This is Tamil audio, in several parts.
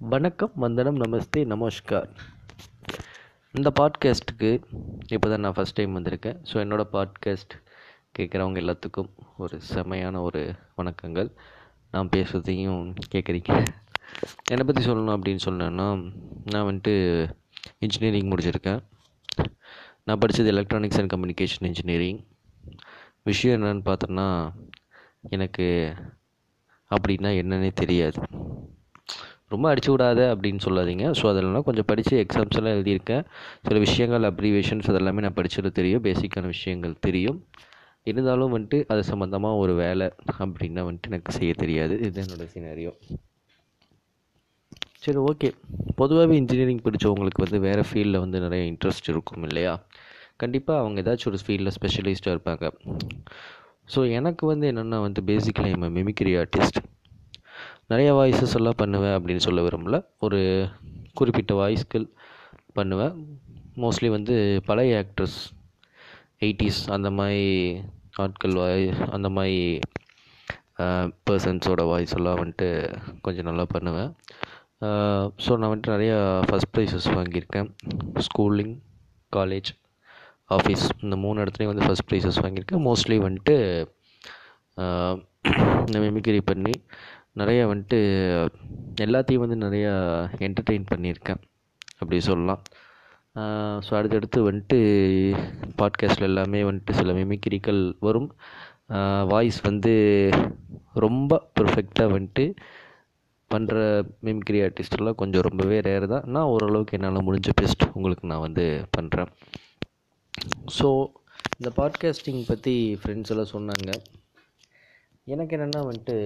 வணக்கம் வந்தனம் நமஸ்தே நமஸ்கார். இந்த பாட்காஸ்ட்டுக்கு இப்போ தான் நான் ஃபஸ்ட் டைம் வந்திருக்கேன். ஸோ என்னோடய பாட்காஸ்ட் கேட்குறவங்க எல்லாத்துக்கும் ஒரு செமையான ஒரு வணக்கங்கள். நான் பேசுகிறதையும் கேட்குறீங்க. என்னை பற்றி சொல்லணும் அப்படின்னு சொன்னேன்னா நான் வந்துட்டு இன்ஜினியரிங் முடிச்சிருக்கேன். நான் படித்தது எலக்ட்ரானிக்ஸ் அண்ட் கம்யூனிகேஷன் இன்ஜினியரிங் விஷயம் என்னென்னு பார்த்தோன்னா எனக்கு அப்படின்னா என்னன்னே தெரியாது. ரொம்ப அடிச்சு விடாத அப்படின்னு சொல்லாதீங்க. ஸோ அதெல்லாம் கொஞ்சம் படித்து எக்ஸாம்ஸ் எல்லாம் எழுதியிருக்கேன். சில விஷயங்கள் அப்ரிவேஷன்ஸ் அதெல்லாமே நான் படிச்சது தெரியும். பேசிக்கான விஷயங்கள் தெரியும். இருந்தாலும் வந்துட்டு அது சம்மந்தமாக ஒரு வேலை அப்படின்னா வந்துட்டு எனக்கு செய்ய தெரியாது. இது என்னோடய சினாரியோ சரி ஓகே பொதுவாகவே இன்ஜினியரிங் படித்தவங்களுக்கு வந்து வேறு ஃபீல்டில் வந்து நிறைய இன்ட்ரெஸ்ட் இருக்கும் இல்லையா? கண்டிப்பாக அவங்க ஏதாச்சும் ஒரு ஃபீல்டில் ஸ்பெஷலிஸ்ட்டாக இருப்பாங்க. ஸோ எனக்கு வந்து என்னென்னா வந்து பேசிக்கலி எம் மிமிக்ரி ஆர்டிஸ்ட் நிறைய வாய்ஸஸ் எல்லாம் பண்ணுவேன் அப்படின்னு சொல்ல விரும்பல. ஒரு குறிப்பிட்ட வாய்ஸ்கள் பண்ணுவேன். மோஸ்ட்லி வந்து பழைய ஆக்ட்ரஸ் எயிட்டிஸ் அந்த மாதிரி ஆட்கள் வாய் அந்த மாதிரி பர்சன்ஸோட வாய்ஸ் எல்லாம் வந்துட்டு கொஞ்சம் நல்லா பண்ணுவேன். ஸோ நான் வந்துட்டு நிறையா ஃபஸ்ட் ப்ரைஸஸ் வாங்கியிருக்கேன். ஸ்கூலிங் காலேஜ் ஆஃபீஸ் இந்த மூணு இடத்துலையும் வந்து ஃபஸ்ட் ப்ரைஸஸ் வாங்கியிருக்கேன். மோஸ்ட்லி வந்துட்டு இந்த மிமிக்ரி பண்ணி நிறையா வந்துட்டு எல்லாத்தையும் வந்து நிறையா என்டர்டெயின் பண்ணியிருக்கேன். அப்படி சொல்லலாம். ஸோ அடுத்தடுத்து வந்துட்டு பாட்காஸ்ட்டில் எல்லாமே வந்துட்டு சில மிமிக்ரிகள் வரும். வாய்ஸ் வந்து ரொம்ப பர்ஃபெக்டாக வந்துட்டு பண்ணுற மிமிக்ரி ஆர்டிஸ்டெல்லாம் கொஞ்சம் ரொம்பவே ரேர் தான். நான் ஓரளவுக்கு என்னால் முடிஞ்ச பெஸ்ட் உங்களுக்கு நான் வந்து பண்ணுறேன் ஸோ இந்த பாட்காஸ்டிங் பற்றி ஃப்ரெண்ட்ஸ் எல்லாம் சொன்னாங்க. எனக்கு என்னென்னா வந்துட்டு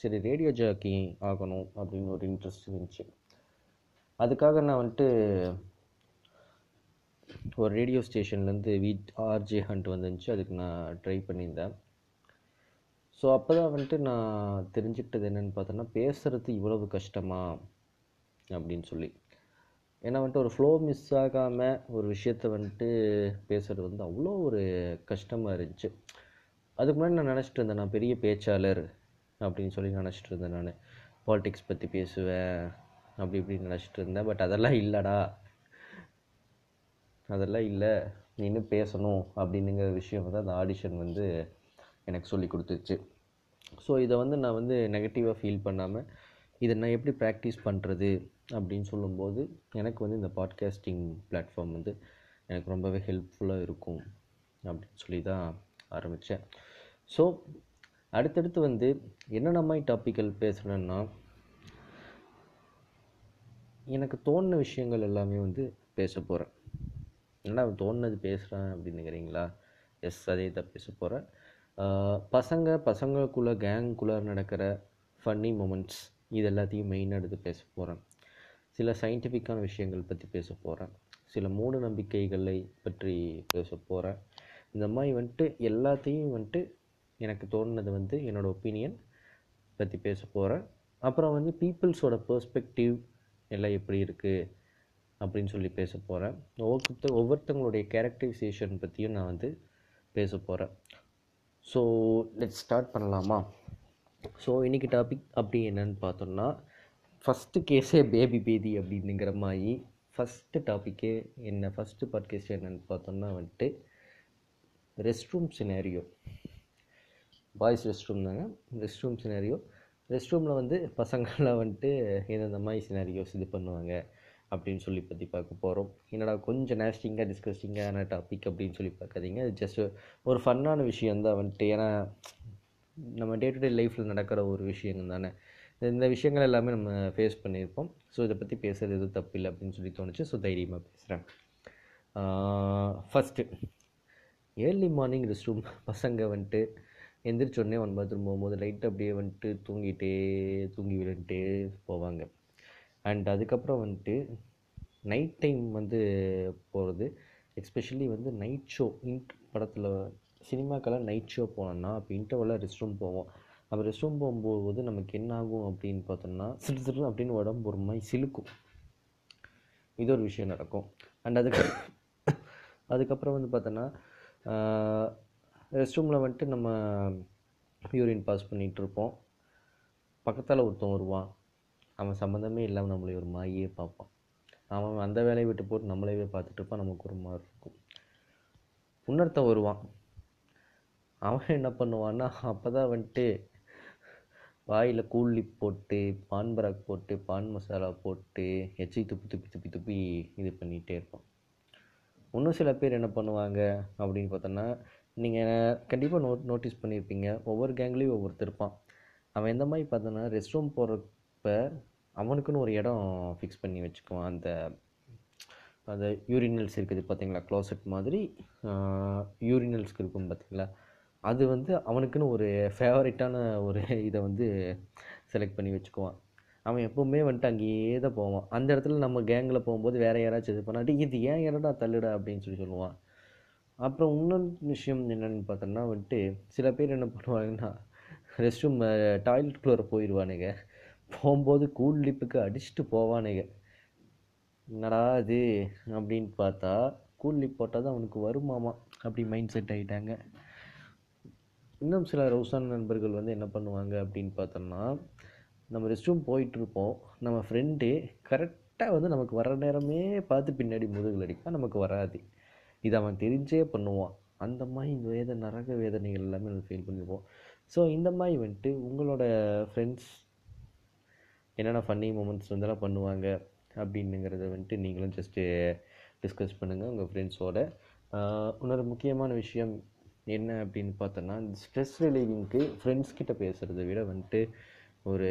சரி ரேடியோ ஜாக்கி ஆகணும் அப்படின்னு ஒரு இன்ட்ரெஸ்ட் இருந்துச்சு. அதுக்காக நான் வந்துட்டு ஒரு ரேடியோ ஸ்டேஷன்லேருந்து வீட் ஆர்ஜே ஹண்ட் வந்துருந்துச்சு அதுக்கு நான் ட்ரை பண்ணியிருந்தேன். ஸோ அப்போ தான் வந்துட்டு நான் தெரிஞ்சுக்கிட்டது என்னென்னு பார்த்தோன்னா பேசுகிறது இவ்வளவு கஷ்டமா அப்படின்னு சொல்லி. ஏன்னா வந்துட்டு ஒரு ஃப்ளோ மிஸ் ஆகாமல் ஒரு விஷயத்த வந்துட்டு பேசுகிறது வந்து அவ்வளோ ஒரு கஷ்டமாக இருந்துச்சு. அதுக்கு முன்னாடி நான் நினச்சிட்டு இருந்தேன் நான் பெரிய பேச்சாளர். அப்படின்னு சொல்லி நினச்சிட்டு இருந்தேன் நான். பாலிடிக்ஸ் பற்றி பேசுவேன் அப்படி இப்படின்னு நினச்சிட்டு இருந்தேன். பட் அதெல்லாம் இல்லைடா. அதெல்லாம் இல்லை. இன்னும் பேசணும் அப்படின்னுங்கிற விஷயம் வந்து அந்த ஆடிஷன் வந்து எனக்கு சொல்லி கொடுத்துச்சு. ஸோ இதை வந்து நான் வந்து நெகட்டிவாக ஃபீல் பண்ணாமல் இதை நான் எப்படி ப்ராக்டிஸ் பண்ணுறது அப்படின்னு சொல்லும்போது எனக்கு வந்து இந்த பாட்காஸ்டிங் பிளாட்ஃபார்ம் வந்து எனக்கு ரொம்பவே ஹெல்ப்ஃபுல்லாக இருக்கும் அப்படின்னு சொல்லி தான் ஆரம்பித்தேன் ஸோ அடுத்தடுத்து வந்து என்னென்ன மாதிரி டாப்பிக்கல் பேசுகிறேன்னா எனக்கு தோணின விஷயங்கள் எல்லாமே வந்து பேச போகிறேன் என்னடா தோணுனது பேசுகிறேன் அப்படின்னுக்கிறீங்களா? எஸ் அதே தான் பேச போகிறேன் பசங்க பசங்களுக்குள்ளே கேங்குள்ளே நடக்கிற ஃபன்னி மூமெண்ட்ஸ் இது எல்லாத்தையும் மெயினாக எடுத்து பேச போகிறேன் சில சயின்டிஃபிக்கான விஷயங்கள் பற்றி பேச போகிறேன் சில மூட நம்பிக்கைகளை பற்றி பேச போகிறேன் இந்த மாதிரி வந்துட்டு எல்லாத்தையும் வந்துட்டு எனக்கு தோணுனது வந்து என்னோடய ஒப்பீனியன் பற்றி பேச போகிறேன் அப்புறம் வந்து பீப்புள்ஸோட பெர்ஸ்பெக்டிவ் எல்லாம் எப்படி இருக்குது அப்படின்னு சொல்லி பேச போகிறேன் ஒவ்வொருத்த ஒவ்வொருத்தவங்களுடைய கேரக்டரைசேஷன் பற்றியும் நான் வந்து பேச போகிறேன் ஸோ லெட் ஸ்டார்ட் பண்ணலாமா? ஸோ இன்றைக்கி டாபிக் அப்படி என்னன்னு பார்த்தோம்னா ஃபஸ்ட்டு கேஸே பேபி பேதி அப்படிங்கிற மாதிரி ஃபஸ்ட்டு டாப்பிக்கே என்ன ஃபஸ்ட்டு பாட்காஸ்ட் என்னென்னு பார்த்தோம்னா வந்துட்டு rest room scenario boys rest room தாங்க. ரெஸ்ட் ரூம் சினாரியோ ரெஸ்ட் ரூமில் வந்து பசங்களாம் வந்துட்டு எந்தெந்த மாதிரி சினாரியோஸ் இது பண்ணுவாங்க அப்படின்னு சொல்லி பற்றி பார்க்க போகிறோம் என்னடா கொஞ்சம் நேஸ்டிங்காக டிஸ்கஸ்டிங்கான டாபிக் அப்படின்னு சொல்லி பார்க்காதீங்க. அது ஜஸ்ட் ஒரு ஃபன்னான விஷயந்தான் வந்துட்டு. ஏன்னா நம்ம டே டு டே லைஃப்பில் நடக்கிற ஒரு விஷயம் தானே. இந்த விஷயங்கள் எல்லாமே நம்ம ஃபேஸ் பண்ணியிருப்போம். ஸோ இதை பற்றி பேசுகிறது எதுவும் தப்பு இல்லை அப்படின்னு சொல்லி தோணுச்சு. ஸோ தைரியமாக பேசுகிறேன் first early morning rest room பசங்க வந்துட்டு எந்திரிச்சோடனே ஒன் பாத்ரூம் போகும்போது லைட்டு அப்படியே வந்துட்டு தூங்கிட்டே தூங்கி விழுந்துட்டே போவாங்க. அண்ட் அதுக்கப்புறம் வந்துட்டு நைட் டைம் வந்து போகிறது எஸ்பெஷலி வந்து நைட் ஷோ இன்ட் படத்தில் சினிமாக்கெல்லாம் நைட் ஷோ போனோம்னா அப்போ இன்டர்வலாக ரெஸ்ட் ரூம் போவோம். அப்போ ரெஸ்ட் ரூம் போகும்போது நமக்கு என்ன ஆகும் அப்படின்னு பார்த்தோம்னா சிறு சிறு அப்படின்னு உடம்பு ஒரு மாதிரி சிலுக்கும். இது ஒரு விஷயம் நடக்கும். அண்ட் அதுக்கு அதுக்கப்புறம் வந்து பார்த்தோன்னா ரெஸ்ட் ரூமில் வந்துட்டு நம்ம யூரின் பாஸ் பண்ணிகிட்ருப்போம் பக்கத்தில் ஒருத்தன் வருவான். அவன் சம்மந்தமே இல்லாமல் நம்மளை ஒரு மாயே பார்ப்பான். அவன் அந்த வேலையை விட்டு போட்டு நம்மளையே பார்த்துட்டு இருப்பான். நமக்கு ஒரு மாதிரி இருக்கும். இன்னொருத்தன் வருவான். அவன் என்ன பண்ணுவான்னா அப்போ தான் வந்துட்டு வாயில் கூலிப் போட்டு பான் பராக் போட்டு பான் மசாலா போட்டு எச்சி துப்பி துப்பி துப்பி துப்பி இது பண்ணிகிட்டே இருப்பான். இன்னும் சில பேர் என்ன பண்ணுவாங்க அப்படின்னு பார்த்தோன்னா நீங்கள் கண்டிப்பாக நோட் நோட்டீஸ் பண்ணியிருப்பீங்க ஒவ்வொரு கேங்லேயும் ஒவ்வொருத்தர் இருப்பான். அவன் எந்த மாதிரி பார்த்தோன்னா ரெஸ்ட் ரூம் போகிறப்ப அவனுக்குன்னு ஒரு இடம் ஃபிக்ஸ் பண்ணி வச்சுக்குவான். அந்த அந்த யூரினல்ஸ் இருக்குது பார்த்தீங்களா? க்ளோசெட் மாதிரி யூரினல்ஸ்க்கு இருக்கும் பார்த்தீங்களா? அது வந்து அவனுக்குன்னு ஒரு ஃபேவரட்டான ஒரு இதை வந்து செலக்ட் பண்ணி வச்சுக்குவான். அவன் எப்போவுமே வந்துட்டு அங்கேயே தான் போவான். அந்த இடத்துல நம்ம கேங்கில் போகும்போது வேறு யாராச்சும் இது பண்ணாட்டி இது ஏன் இடடா தள்ளுடா அப்படின்னு சொல்லி சொல்லுவான். அப்புறம் இன்னொரு விஷயம் என்னென்னு பார்த்தோன்னா வந்துட்டு சில பேர் என்ன பண்ணுவாங்கன்னா ரெஸ்ட் ரூம் டாய்லெட்டுக்குள்ளே போயிடுவானுங்க போகும்போது கூல் லிப்புக்கு அடிச்சுட்டு போவானுங்க. என்னடா இது? அப்படின்னு பார்த்தா கூல் லிப் போட்டால் தான் அவனுக்கு வருமாமா? அப்படி மைண்ட் செட் ஆகிட்டாங்க இன்னும் சில ரவுசான நண்பர்கள் வந்து என்ன பண்ணுவாங்க அப்படின்னு பார்த்தோம்னா நம்ம ரெஸ்ட் ரூம் போயிட்டுருப்போம். நம்ம ஃப்ரெண்டு கரெக்டாக வந்து நமக்கு வர நேரமே பார்த்து பின்னாடி முதுகில் அடிப்பா நமக்கு வராது. இது அவன் தெரிஞ்சே பண்ணுவான். அந்த மாதிரி இந்த வேத நரக வேதனைகள் எல்லாமே நம்ம ஃபீல் பண்ணியிருப்போம் ஸோ இந்த மாதிரி வந்துட்டு உங்களோட ஃப்ரெண்ட்ஸ் என்னென்ன ஃபன்னி மூமெண்ட்ஸ் வந்தெல்லாம் பண்ணுவாங்க அப்படின்னுங்கிறத வந்துட்டு நீங்களும் ஜஸ்ட்டு டிஸ்கஸ் பண்ணுங்கள் உங்கள் ஃப்ரெண்ட்ஸோட இன்னொரு முக்கியமான விஷயம் என்ன அப்படின்னு பார்த்தோன்னா இந்த ஸ்ட்ரெஸ் ரிலீவிங்க்கு ஃப்ரெண்ட்ஸ் கிட்ட பேசுகிறத விட வந்துட்டு ஒரு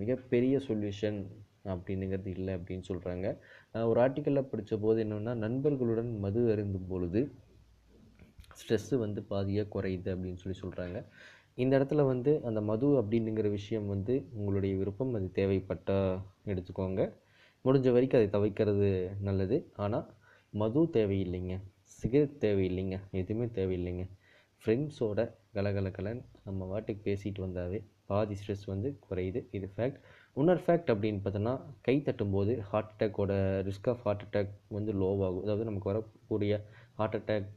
மிகப்பெரிய சொல்யூஷன் அப்படின்னுங்கிறது இல்லை அப்படின்னு சொல்கிறாங்க ஒரு ஆர்டிக்கலில் படித்த போது என்னென்னா நண்பர்களுடன் மது அருந்தும் பொழுது ஸ்ட்ரெஸ்ஸு வந்து பாதியாக குறையுது அப்படின்னு சொல்லி சொல்கிறாங்க இந்த இடத்துல வந்து அந்த மது அப்படின்னுங்கிற விஷயம் வந்து உங்களுடைய விருப்பம் அது தேவைப்பட்டால் எடுத்துக்கோங்க. முடிஞ்ச வரைக்கும் அதை தவிர்க்கிறது நல்லது. ஆனால் மது தேவையில்லைங்க. சிகரெட் தேவையில்லைங்க. எதுவுமே தேவையில்லைங்க. ஃப்ரெண்ட்ஸோட கலகலகலன் நம்ம வாட்டுக்கு பேசிட்டு வந்தாவே பாதி ஸ்ட்ரெஸ் வந்து குறையுது. இது ஃபேக்ட் இன்னொரு ஃபேக்ட் அப்படின்னு பார்த்தோன்னா கை தட்டும்போது ஹார்ட் அட்டாக்கோட ரிஸ்க் ஆஃப் ஹார்ட் அட்டாக் வந்து லோவாகும் அதாவது நமக்கு வரக்கூடிய ஹார்ட் அட்டாக்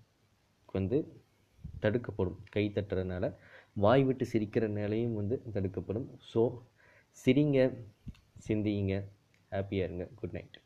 வந்து தடுக்கப்படும். கை தட்டுறதுனால வாய் விட்டு சிரிக்கிற நிலையும் வந்து தடுக்கப்படும். ஸோ சிரிங்க சிந்தியுங்க ஹாப்பியாக இருங்க குட் நைட்